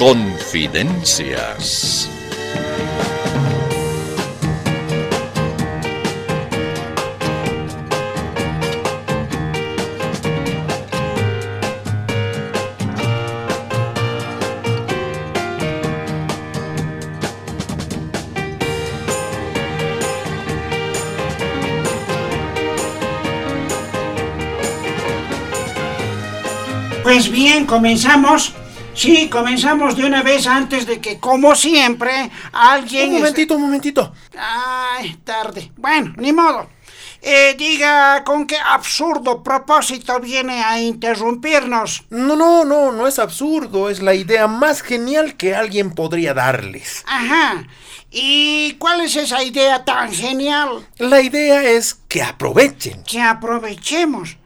Confidencias. Pues bien, comenzamos. Sí, comenzamos de una vez antes de que, como siempre, alguien... Un momentito, un momentito. Ay, tarde. Bueno, ni modo. Eh, diga con qué absurdo propósito viene a interrumpirnos. No, no, no, no es absurdo, es la idea más genial que alguien podría darles. Ajá. ¿Y cuál es esa idea tan genial? La idea es que aprovechen. Que aprovechemos.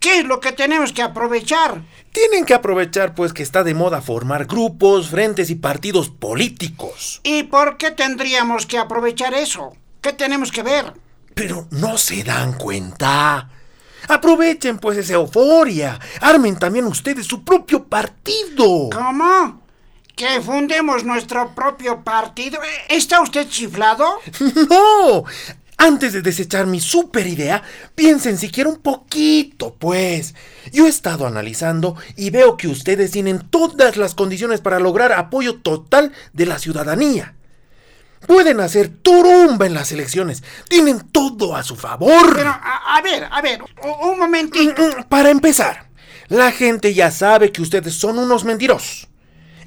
¿Qué es lo que tenemos que aprovechar? Tienen que aprovechar pues que está de moda formar grupos, frentes y partidos políticos. ¿Y por qué tendríamos que aprovechar eso? ¿Qué tenemos que ver? Pero no se dan cuenta. Aprovechen pues esa euforia. Armen también ustedes su propio partido. ¿Cómo? ¿Que fundemos nuestro propio partido? ¿Está usted chiflado? No. Antes de desechar mi super idea, piensen siquiera un poquito, pues. Yo he estado analizando y veo que ustedes tienen todas las condiciones para lograr apoyo total de la ciudadanía. Pueden hacer turumba en las elecciones. Tienen todo a su favor. Pero, a, a ver, a ver, un momentito. Mm, para empezar, la gente ya sabe que ustedes son unos mentirosos.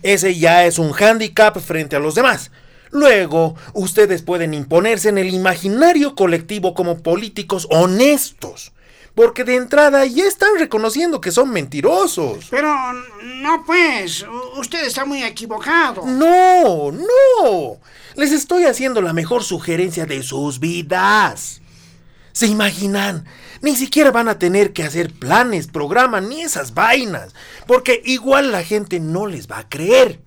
Ese ya es un hándicap frente a los demás. Luego, ustedes pueden imponerse en el imaginario colectivo como políticos honestos. Porque de entrada ya están reconociendo que son mentirosos. Pero no pues, usted está muy equivocado. No, no. Les estoy haciendo la mejor sugerencia de sus vidas. ¿Se imaginan? Ni siquiera van a tener que hacer planes, programas, ni esas vainas. Porque igual la gente no les va a creer.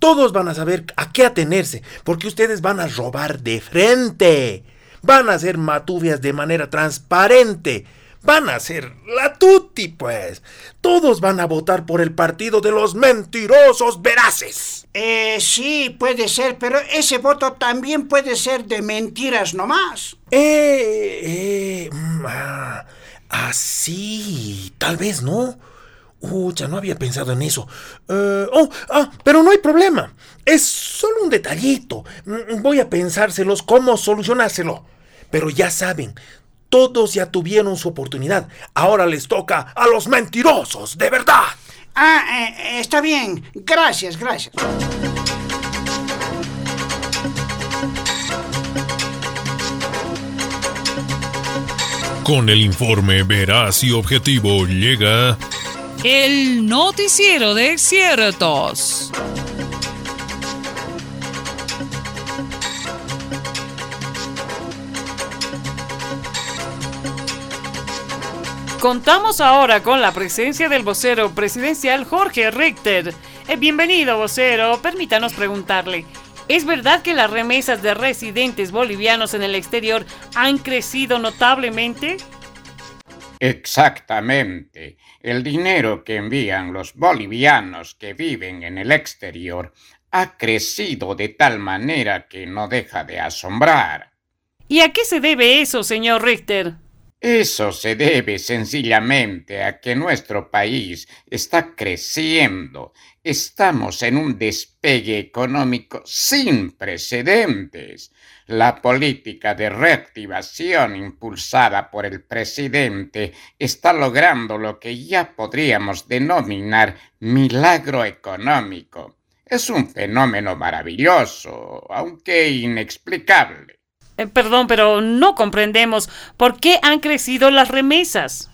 Todos van a saber a qué atenerse, porque ustedes van a robar de frente. Van a hacer matuvias de manera transparente. Van a hacer la tutti, pues. Todos van a votar por el partido de los mentirosos veraces. Eh, sí, puede ser, pero ese voto también puede ser de mentiras nomás. Eh, eh, mm, ah, así, tal vez, ¿no? Ya no había pensado en eso. Eh, oh, ah, pero no hay problema. Es solo un detallito. Mm, voy a pensárselos cómo solucionárselo. Pero ya saben, todos ya tuvieron su oportunidad. Ahora les toca a los mentirosos, de verdad. Ah, eh, está bien. Gracias, gracias. Con el informe veraz y objetivo llega el noticiero de ciertos. Contamos ahora con la presencia del vocero presidencial Jorge Richter. Eh, bienvenido, vocero. Permítanos preguntarle. ¿Es verdad que las remesas de residentes bolivianos en el exterior han crecido notablemente? Exactamente. El dinero que envían los bolivianos que viven en el exterior ha crecido de tal manera que no deja de asombrar. ¿Y a qué se debe eso, señor Richter? Eso se debe sencillamente a que nuestro país está creciendo. Estamos en un despegue económico sin precedentes. La política de reactivación impulsada por el presidente está logrando lo que ya podríamos denominar milagro económico. Es un fenómeno maravilloso, aunque inexplicable. Eh, perdón, pero no comprendemos por qué han crecido las remesas.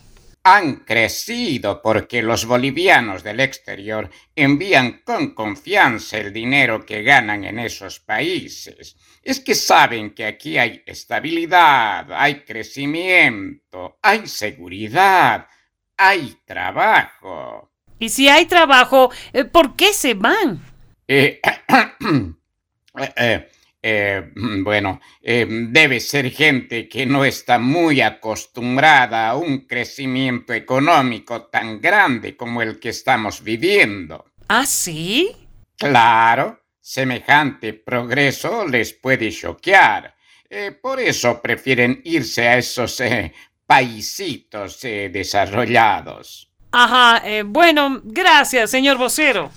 Han crecido porque los bolivianos del exterior envían con confianza el dinero que ganan en esos países. Es que saben que aquí hay estabilidad, hay crecimiento, hay seguridad, hay trabajo. Y si hay trabajo, eh, ¿por qué se van? Eh, eh, eh, bueno, eh, debe ser gente que no está muy acostumbrada a un crecimiento económico tan grande como el que estamos viviendo. ¿Ah, sí? Claro, semejante progreso les puede choquear. Eh, por eso prefieren irse a esos eh, paisitos desarrollados. Ajá, bueno, gracias, señor vocero.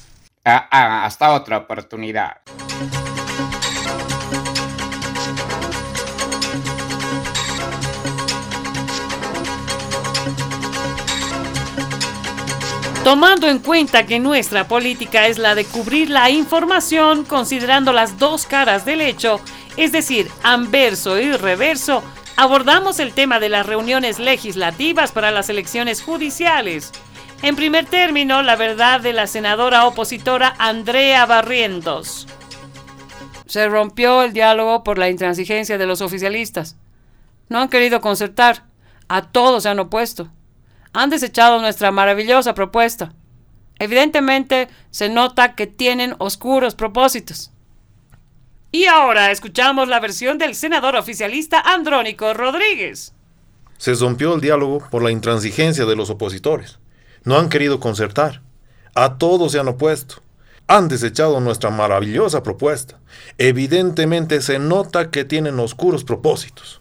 Ah, ah, hasta otra oportunidad. Tomando en cuenta que nuestra política es la de cubrir la información considerando las dos caras del hecho, es decir, anverso y reverso, abordamos el tema de las reuniones legislativas para las elecciones judiciales. En primer término, la verdad de la senadora opositora Andrea Barrientos. Se rompió el diálogo por la intransigencia de los oficialistas. No han querido concertar. A todos se han opuesto han desechado nuestra maravillosa propuesta. Evidentemente se nota que tienen oscuros propósitos. Y ahora escuchamos la versión del senador oficialista Andrónico Rodríguez. Se rompió el diálogo por la intransigencia de los opositores. No han querido concertar. A todos se han opuesto. Han desechado nuestra maravillosa propuesta. Evidentemente se nota que tienen oscuros propósitos.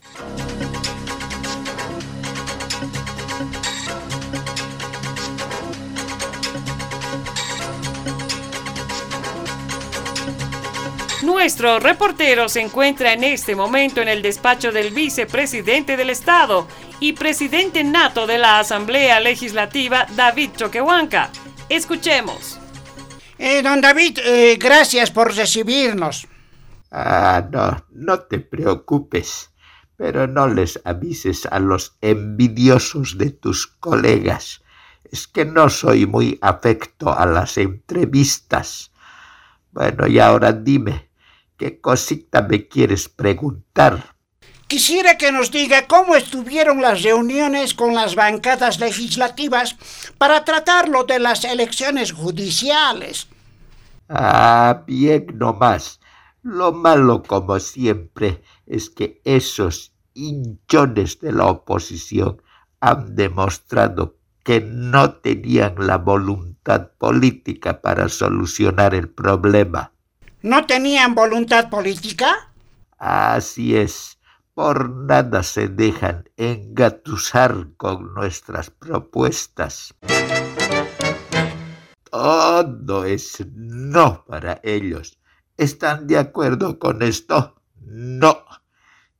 Nuestro reportero se encuentra en este momento en el despacho del vicepresidente del Estado y presidente nato de la Asamblea Legislativa, David Choquehuanca. Escuchemos. Eh, don David, eh, gracias por recibirnos. Ah, no, no te preocupes, pero no les avises a los envidiosos de tus colegas. Es que no soy muy afecto a las entrevistas. Bueno, y ahora dime, ¿Qué cosita me quieres preguntar? Quisiera que nos diga cómo estuvieron las reuniones con las bancadas legislativas para tratarlo de las elecciones judiciales. Ah, bien nomás. Lo malo, como siempre, es que esos hinchones de la oposición han demostrado que no tenían la voluntad política para solucionar el problema. ¿No tenían voluntad política? Así es. Por nada se dejan engatusar con nuestras propuestas. Todo es no para ellos. ¿Están de acuerdo con esto? No.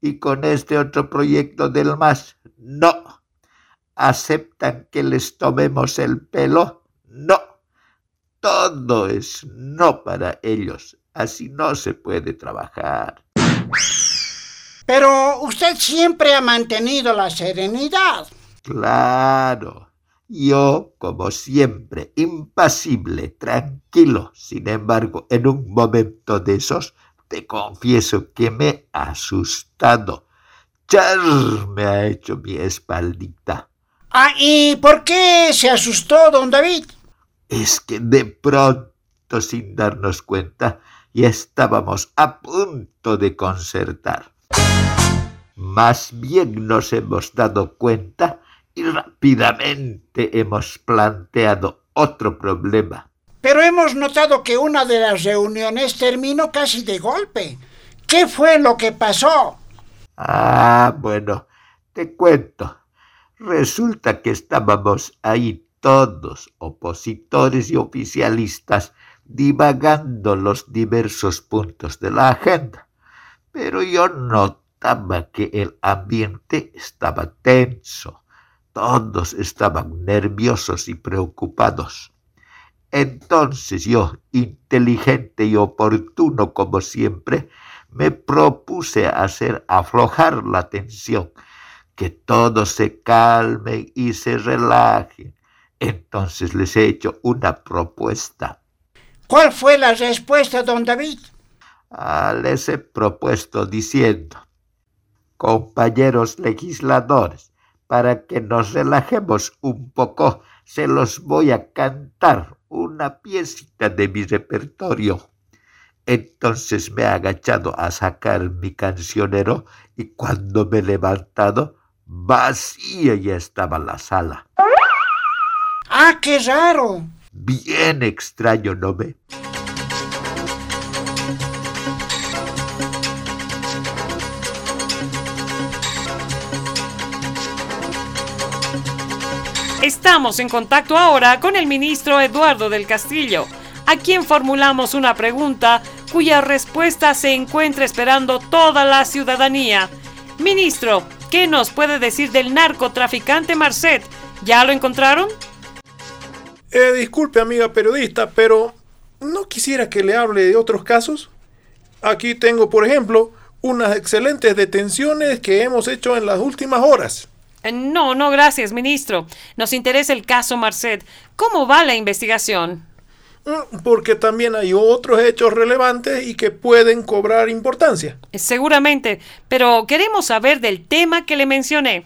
¿Y con este otro proyecto del MAS? No. ¿Aceptan que les tomemos el pelo? No. Todo es no para ellos. Así no se puede trabajar. Pero usted siempre ha mantenido la serenidad. Claro. Yo, como siempre, impasible, tranquilo. Sin embargo, en un momento de esos, te confieso que me he asustado. Char me ha hecho mi espaldita. Ah, ¿y por qué se asustó, don David? Es que de pronto, sin darnos cuenta, y estábamos a punto de concertar. Más bien nos hemos dado cuenta y rápidamente hemos planteado otro problema. Pero hemos notado que una de las reuniones terminó casi de golpe. ¿Qué fue lo que pasó? Ah, bueno, te cuento. Resulta que estábamos ahí todos, opositores y oficialistas, divagando los diversos puntos de la agenda, pero yo notaba que el ambiente estaba tenso, todos estaban nerviosos y preocupados. Entonces yo, inteligente y oportuno como siempre, me propuse hacer aflojar la tensión, que todos se calmen y se relajen. Entonces les he hecho una propuesta. ¿Cuál fue la respuesta, don David? Ah, les he propuesto diciendo, compañeros legisladores, para que nos relajemos un poco, se los voy a cantar una piecita de mi repertorio. Entonces me he agachado a sacar mi cancionero y cuando me he levantado, vacía ya estaba la sala. ¡Ah, qué raro! Bien extraño nombre. Estamos en contacto ahora con el ministro Eduardo del Castillo, a quien formulamos una pregunta cuya respuesta se encuentra esperando toda la ciudadanía. Ministro, ¿qué nos puede decir del narcotraficante Marcet? ¿Ya lo encontraron? Eh, disculpe, amiga periodista, pero ¿no quisiera que le hable de otros casos? Aquí tengo, por ejemplo, unas excelentes detenciones que hemos hecho en las últimas horas. Eh, no, no, gracias, ministro. Nos interesa el caso Marcet. ¿Cómo va la investigación? Mm, porque también hay otros hechos relevantes y que pueden cobrar importancia. Eh, seguramente, pero queremos saber del tema que le mencioné.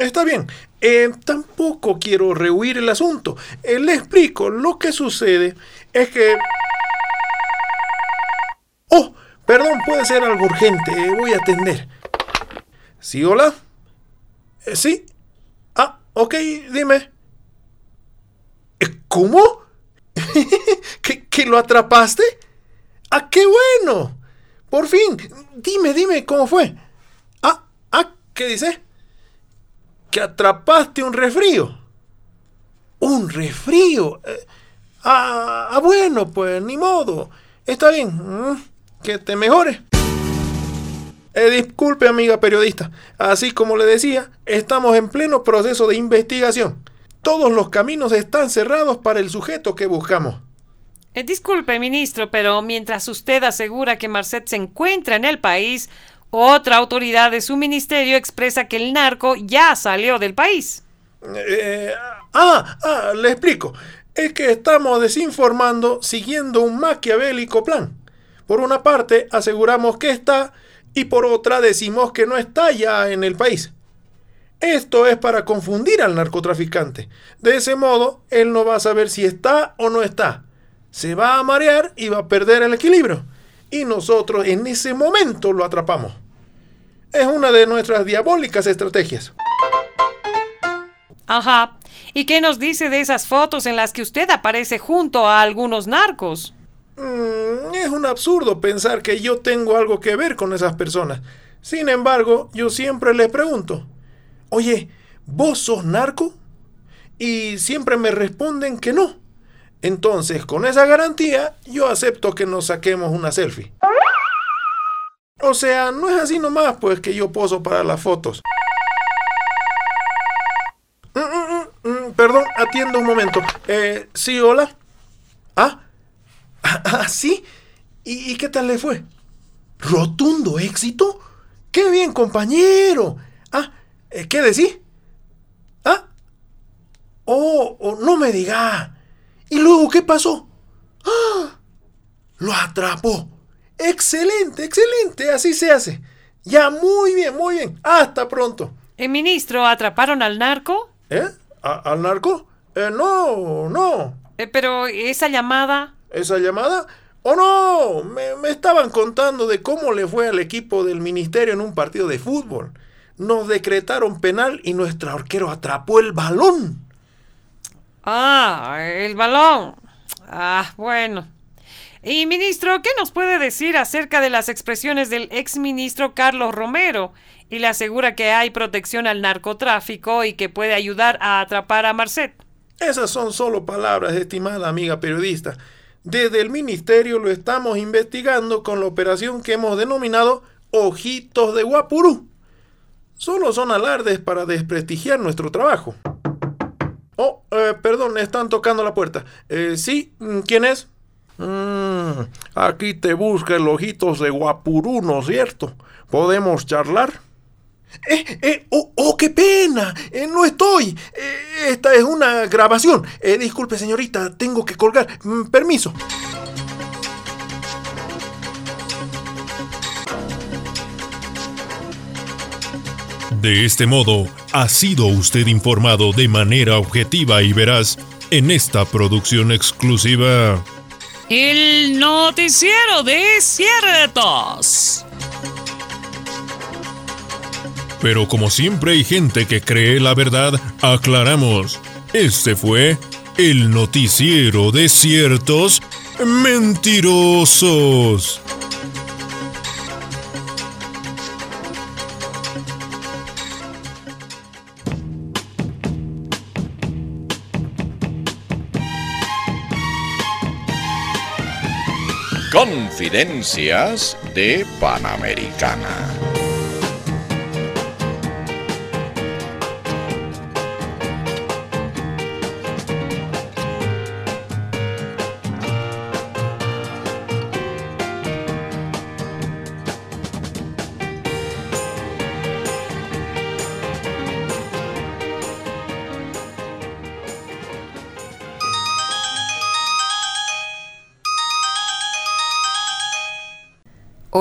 Está bien, eh, tampoco quiero rehuir el asunto. le explico, lo que sucede es que... Oh, perdón, puede ser algo urgente, voy a atender. ¿Sí, hola? ¿Sí? Ah, ok, dime. ¿Cómo? ¿Que, lo atrapaste? ¡Ah, qué bueno! Por fin, dime, dime, ¿cómo fue? Ah, ah, ¿qué dice? Que atrapaste un refrío. ¿Un refrío? Eh, ah, ah, bueno, pues ni modo. Está bien. Mm, que te mejore. Eh, disculpe, amiga periodista. Así como le decía, estamos en pleno proceso de investigación. Todos los caminos están cerrados para el sujeto que buscamos. Eh, disculpe, ministro, pero mientras usted asegura que Marcet se encuentra en el país, otra autoridad de su ministerio expresa que el narco ya salió del país. Eh, ah, ah, le explico. Es que estamos desinformando siguiendo un maquiavélico plan. Por una parte, aseguramos que está y por otra decimos que no está ya en el país. Esto es para confundir al narcotraficante. De ese modo, él no va a saber si está o no está. Se va a marear y va a perder el equilibrio. Y nosotros en ese momento lo atrapamos. Es una de nuestras diabólicas estrategias. Ajá. ¿Y qué nos dice de esas fotos en las que usted aparece junto a algunos narcos? Mm, es un absurdo pensar que yo tengo algo que ver con esas personas. Sin embargo, yo siempre les pregunto, oye, ¿vos sos narco? Y siempre me responden que no. Entonces, con esa garantía, yo acepto que nos saquemos una selfie. O sea, no es así nomás, pues que yo poso para las fotos. Mm, mm, perdón, atiendo un momento. Eh, sí, hola. Ah, ah, sí. ¿Y, ¿Y qué tal le fue? ¿Rotundo éxito? ¡Qué bien, compañero! Ah, eh, ¿Qué decís? ¿Ah? Oh, oh, no me diga. ¿Y luego qué pasó? ¡Ah! Lo atrapó. Excelente, excelente, así se hace. Ya, muy bien, muy bien. Hasta pronto. ¿El ministro atraparon al narco? ¿Eh? ¿Al narco? Eh, no, no. Eh, pero esa llamada... ¿Esa llamada? ¡Oh no! Me, me estaban contando de cómo le fue al equipo del ministerio en un partido de fútbol nos decretaron penal y nuestro arquero atrapó el balón. Ah, el balón. Ah, bueno. Y ministro, ¿qué nos puede decir acerca de las expresiones del exministro Carlos Romero? Y le asegura que hay protección al narcotráfico y que puede ayudar a atrapar a Marcet. Esas son solo palabras, estimada amiga periodista. Desde el ministerio lo estamos investigando con la operación que hemos denominado Ojitos de Guapurú. Solo son alardes para desprestigiar nuestro trabajo. Oh, eh, perdón, están tocando la puerta. Eh, sí, mm, ¿quién es? Mm, aquí te busca el ojitos de Guapurú, ¿no es cierto? ¿Podemos charlar? Eh, eh, oh, oh, qué pena, eh, no estoy. esta es una grabación. disculpe, señorita, tengo que colgar. Mm, permiso. De este modo, ha sido usted informado de manera objetiva y veraz en esta producción exclusiva. El noticiero de ciertos. Pero como siempre hay gente que cree la verdad, aclaramos. Este fue el noticiero de ciertos mentirosos. Confidencias de Panamericana.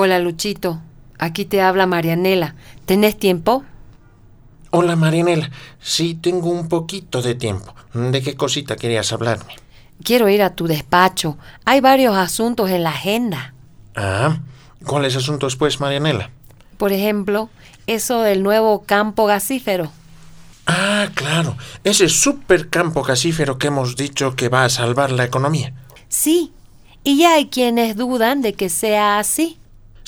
Hola Luchito, aquí te habla Marianela. ¿Tenés tiempo? Hola Marianela, sí tengo un poquito de tiempo. ¿De qué cosita querías hablarme? Quiero ir a tu despacho. Hay varios asuntos en la agenda. Ah, ¿cuáles asuntos pues, Marianela? Por ejemplo, eso del nuevo campo gasífero. Ah, claro, ese super campo gasífero que hemos dicho que va a salvar la economía. Sí, y ya hay quienes dudan de que sea así.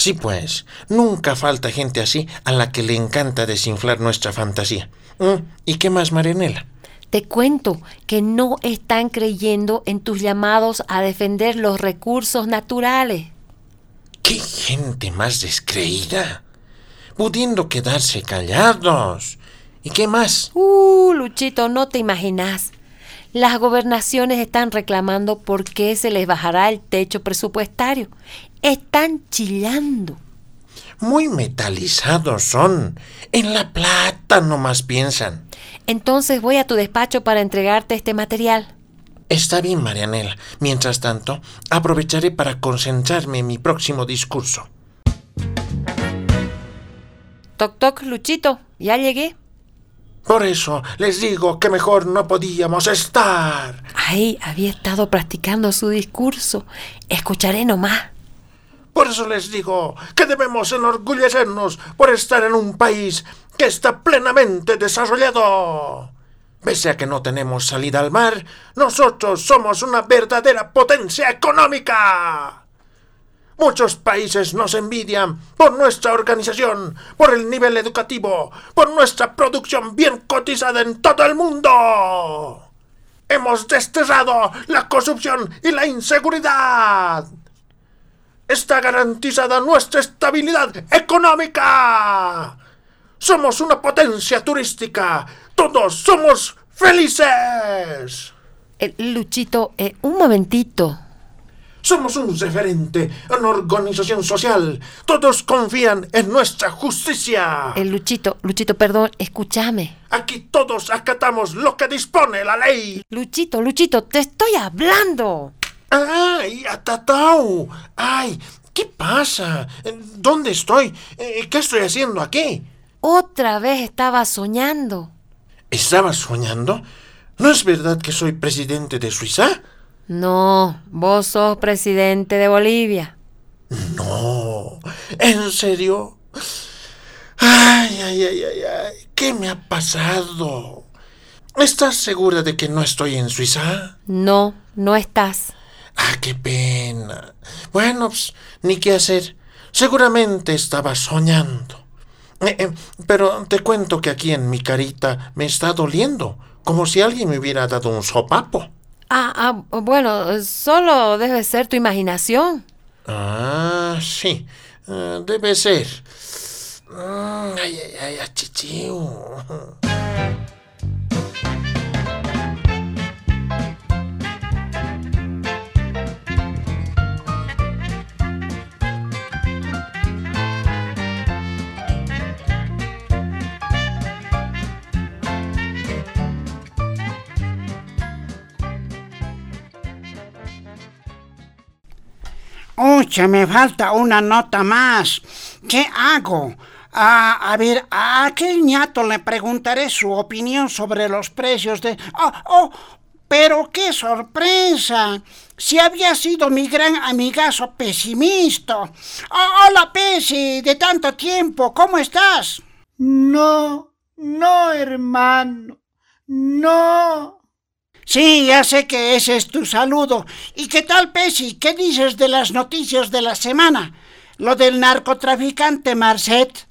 Sí, pues, nunca falta gente así a la que le encanta desinflar nuestra fantasía. Mm, ¿Y qué más, Marianela? Te cuento que no están creyendo en tus llamados a defender los recursos naturales. ¡Qué gente más descreída! Pudiendo quedarse callados. ¿Y qué más? Uh, Luchito, no te imaginas. Las gobernaciones están reclamando por qué se les bajará el techo presupuestario. Están chillando. Muy metalizados son. En la plata nomás piensan. Entonces voy a tu despacho para entregarte este material. Está bien, Marianela. Mientras tanto, aprovecharé para concentrarme en mi próximo discurso. Toc toc, Luchito, ya llegué. Por eso les digo que mejor no podíamos estar. Ay, había estado practicando su discurso. Escucharé nomás. Por eso les digo que debemos enorgullecernos por estar en un país que está plenamente desarrollado. Pese a que no tenemos salida al mar, nosotros somos una verdadera potencia económica. Muchos países nos envidian por nuestra organización, por el nivel educativo, por nuestra producción bien cotizada en todo el mundo. Hemos desterrado la corrupción y la inseguridad. Está garantizada nuestra estabilidad económica. Somos una potencia turística. Todos somos felices. Eh, Luchito, eh, un momentito. Somos un referente, una organización social. Todos confían en nuestra justicia. El Luchito, Luchito, perdón, escúchame. Aquí todos acatamos lo que dispone la ley. Luchito, Luchito, te estoy hablando. ¡Ay, atatau! ¡Ay! ¿Qué pasa? ¿Dónde estoy? Eh, ¿Qué estoy haciendo aquí? Otra vez estaba soñando. ¿Estaba soñando? ¿No es verdad que soy presidente de Suiza? No, vos sos presidente de Bolivia. No, ¿en serio? Ay, ay, ay, ay, ay, ¿qué me ha pasado? ¿Estás segura de que no estoy en Suiza? No, no estás. Ah, qué pena. Bueno, pues, ni qué hacer. Seguramente estaba soñando. Eh, eh, pero te cuento que aquí en mi carita me está doliendo, como si alguien me hubiera dado un sopapo. Ah, ah, bueno, solo debe ser tu imaginación. Ah, sí, uh, debe ser. Mm, ay, ay, ay, achichiu. Me falta una nota más. ¿Qué hago? A ver, a aquel ñato le preguntaré su opinión sobre los precios de... ¡Oh, oh! Pero qué sorpresa. Si había sido mi gran amigazo pesimista. Oh, hola, Pesi, de tanto tiempo, ¿cómo estás? No, no, hermano, no. Sí, ya sé que ese es tu saludo. ¿Y qué tal, Pesi? ¿Qué dices de las noticias de la semana? Lo del narcotraficante Marcet.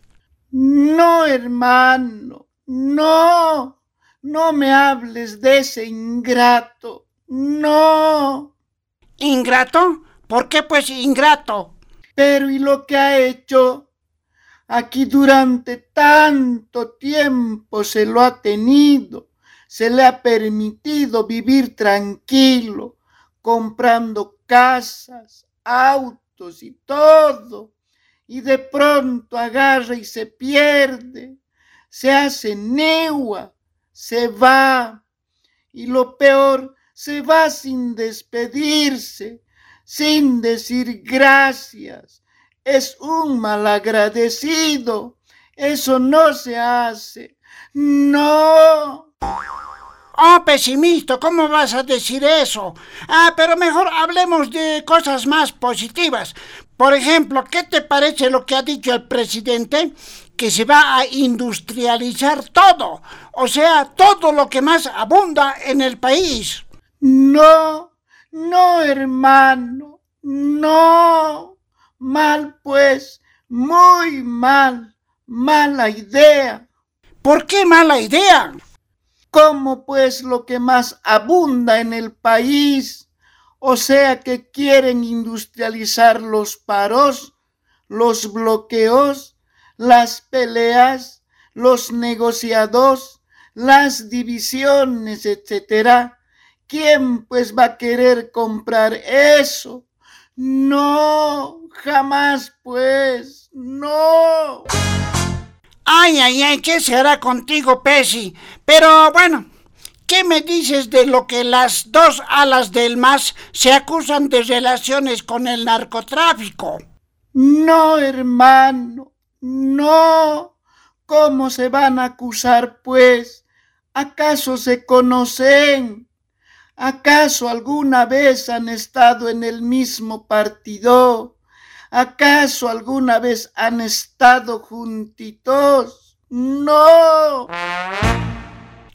No, hermano, no. No me hables de ese ingrato. No. ¿Ingrato? ¿Por qué pues ingrato? Pero ¿y lo que ha hecho? Aquí durante tanto tiempo se lo ha tenido, se le ha permitido vivir tranquilo, comprando casas, autos y todo. Y de pronto agarra y se pierde, se hace neua, se va. Y lo peor, se va sin despedirse, sin decir gracias. Es un malagradecido. Eso no se hace. No. Oh, pesimista, ¿cómo vas a decir eso? Ah, pero mejor hablemos de cosas más positivas. Por ejemplo, ¿qué te parece lo que ha dicho el presidente? Que se va a industrializar todo, o sea, todo lo que más abunda en el país. No, no, hermano, no. Mal, pues, muy mal, mala idea. ¿Por qué mala idea? ¿Cómo pues lo que más abunda en el país? O sea que quieren industrializar los paros, los bloqueos, las peleas, los negociados, las divisiones, etcétera. ¿Quién pues va a querer comprar eso? No, jamás pues, no. Ay, ay, ay, ¿qué se hará contigo, Pesi? Pero bueno, ¿qué me dices de lo que las dos alas del MAS se acusan de relaciones con el narcotráfico? No, hermano, no. ¿Cómo se van a acusar, pues? ¿Acaso se conocen? ¿Acaso alguna vez han estado en el mismo partido? ¿Acaso alguna vez han estado juntitos? No.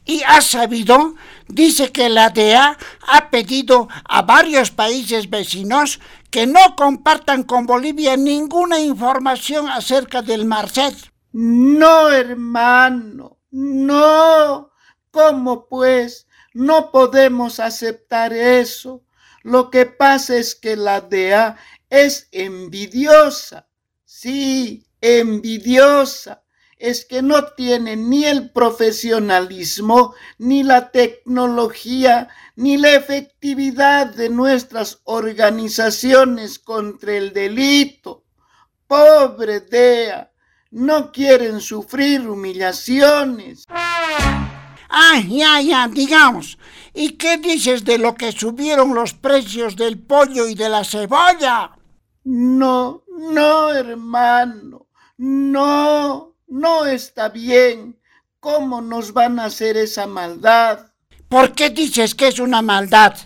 ¿Y ha sabido? Dice que la DEA ha pedido a varios países vecinos que no compartan con Bolivia ninguna información acerca del Marcet. No, hermano, no. ¿Cómo pues? No podemos aceptar eso. Lo que pasa es que la DEA es envidiosa. Sí, envidiosa. Es que no tiene ni el profesionalismo, ni la tecnología, ni la efectividad de nuestras organizaciones contra el delito. Pobre DEA, no quieren sufrir humillaciones. Ah, ya, ya, digamos. ¿Y qué dices de lo que subieron los precios del pollo y de la cebolla? No, no, hermano, no, no está bien. ¿Cómo nos van a hacer esa maldad? ¿Por qué dices que es una maldad?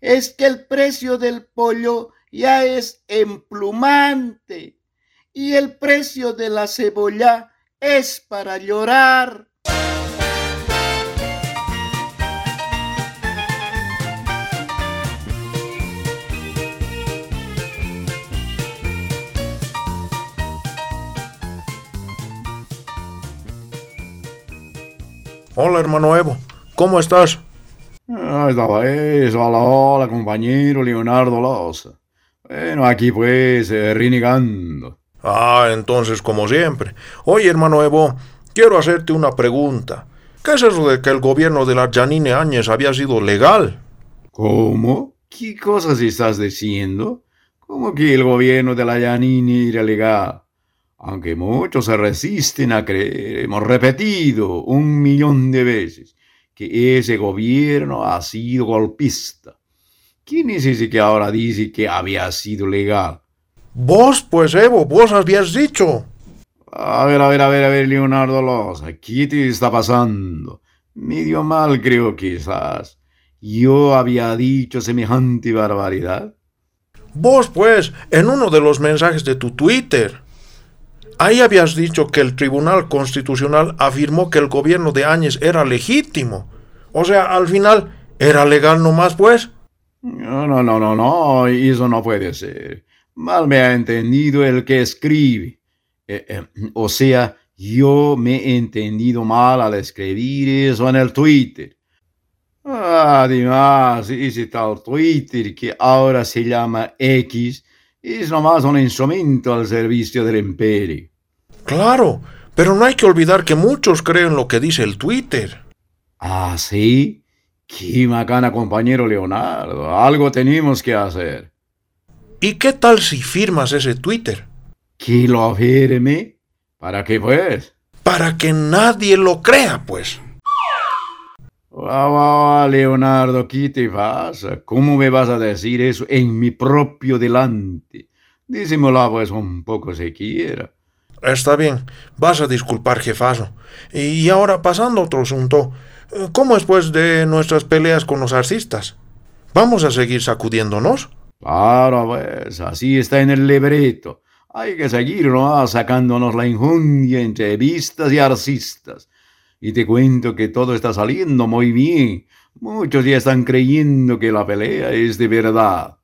Es que el precio del pollo ya es emplumante y el precio de la cebolla es para llorar. Hola, hermano Evo. ¿Cómo estás? Ah, estaba eso. Hola, hola, compañero Leonardo Loza. Bueno, aquí pues, eh, renegando. Ah, entonces, como siempre. Oye, hermano Evo, quiero hacerte una pregunta. ¿Qué es eso de que el gobierno de la Janine Áñez había sido legal? ¿Cómo? ¿Qué cosas estás diciendo? ¿Cómo que el gobierno de la Janine era legal? Aunque muchos se resisten a creer, hemos repetido un millón de veces que ese gobierno ha sido golpista. ¿Quién es ese que ahora dice que había sido legal? Vos, pues, Evo, vos habías dicho. A ver, a ver, a ver, a ver, Leonardo Loza, ¿qué te está pasando? Medio mal, creo, quizás. ¿Yo había dicho semejante barbaridad? Vos, pues, en uno de los mensajes de tu Twitter. Ahí habías dicho que el Tribunal Constitucional afirmó que el gobierno de Áñez era legítimo. O sea, al final, ¿era legal nomás, pues? No, no, no, no, no, eso no puede ser. Mal me ha entendido el que escribe. Eh, eh, o sea, yo me he entendido mal al escribir eso en el Twitter. Además, ese tal Twitter que ahora se llama X es nomás un instrumento al servicio del imperio. Claro, pero no hay que olvidar que muchos creen lo que dice el Twitter. ¿Ah, sí? Qué macana, compañero Leonardo. Algo tenemos que hacer. ¿Y qué tal si firmas ese Twitter? ¿Que lo firme? ¿Para qué pues? Para que nadie lo crea, pues. Ah, Leonardo, ¿qué te pasa? ¿Cómo me vas a decir eso en mi propio delante? Dísemelo pues un poco si quiera. Está bien, vas a disculpar, jefazo. Y ahora pasando a otro asunto, ¿cómo es pues de nuestras peleas con los arcistas? ¿Vamos a seguir sacudiéndonos? Claro, pues, así está en el libreto. Hay que seguir ¿no? sacándonos la injundia entre vistas y arcistas. Y te cuento que todo está saliendo muy bien. Muchos ya están creyendo que la pelea es de verdad.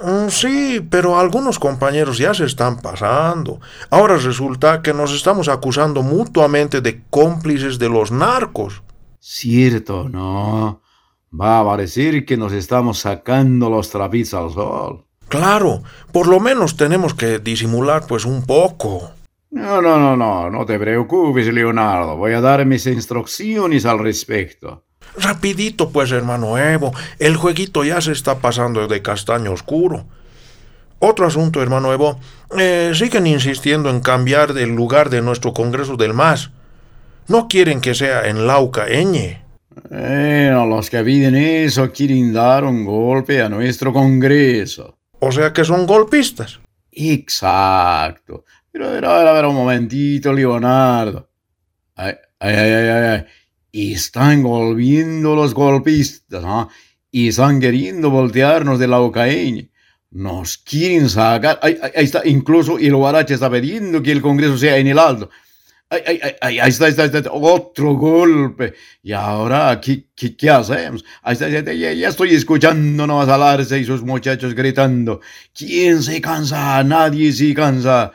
Mm, sí, pero algunos compañeros ya se están pasando. Ahora resulta que nos estamos acusando mutuamente de cómplices de los narcos. Cierto, ¿no? Va a parecer que nos estamos sacando los trapitos al sol. Claro, por lo menos tenemos que disimular pues un poco. No, no, no, no, no te preocupes, Leonardo. Voy a dar mis instrucciones al respecto. Rapidito, pues, hermano Evo. El jueguito ya se está pasando de castaño oscuro. Otro asunto, hermano Evo. Eh, siguen insistiendo en cambiar el lugar de nuestro Congreso del MAS. No quieren que sea en Lauca, Eñe. Bueno, los que piden eso quieren dar un golpe a nuestro Congreso. O sea que son golpistas. Exacto. Pero a ver, a ver, a ver un momentito, Leonardo. Ay, ay, ay, ay, ay. Y están volviendo los golpistas, ¿no? Y están queriendo voltearnos de la OCAEñ. Nos quieren sacar. Ahí, ahí, está, incluso el Guarache está pidiendo que el Congreso sea en el alto. Ahí está, ahí está, ahí está, otro golpe. Y ahora, ¿qué, qué, qué hacemos? Ahí está, ya, ya, estoy escuchando nomás alarse y sus muchachos gritando. ¿Quién se cansa? Nadie se cansa.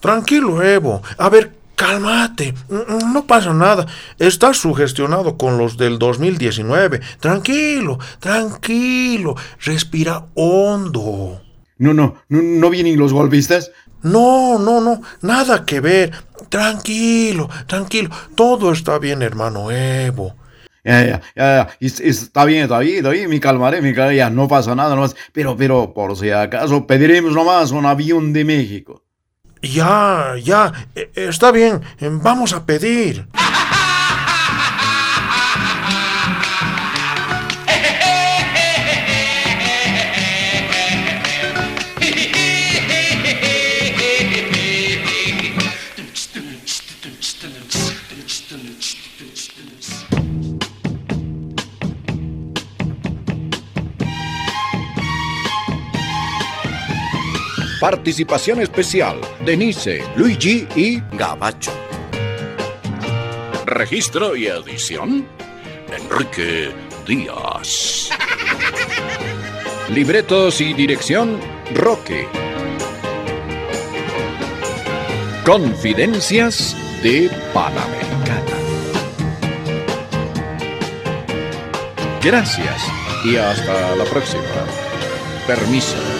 Tranquilo, Evo. A ver, cálmate. No pasa nada. Estás sugestionado con los del 2019. Tranquilo, tranquilo. Respira hondo. No, no, no, no vienen los golpistas. No, no, no, nada que ver. Tranquilo, tranquilo. Todo está bien, hermano Evo. Ya, ya, ya, está bien, está bien, está bien, me calmaré, me calmaré, ya no pasa nada nomás. Pero, pero, por si acaso, pediremos nomás un avión de México. Ya, ya, e, está bien, vamos a pedir. Participación especial, Denise, Luigi y Gabacho. Registro y edición, Enrique Díaz. Libretos y dirección, Roque. Confidencias de Panamericana. Gracias y hasta la próxima. Permiso.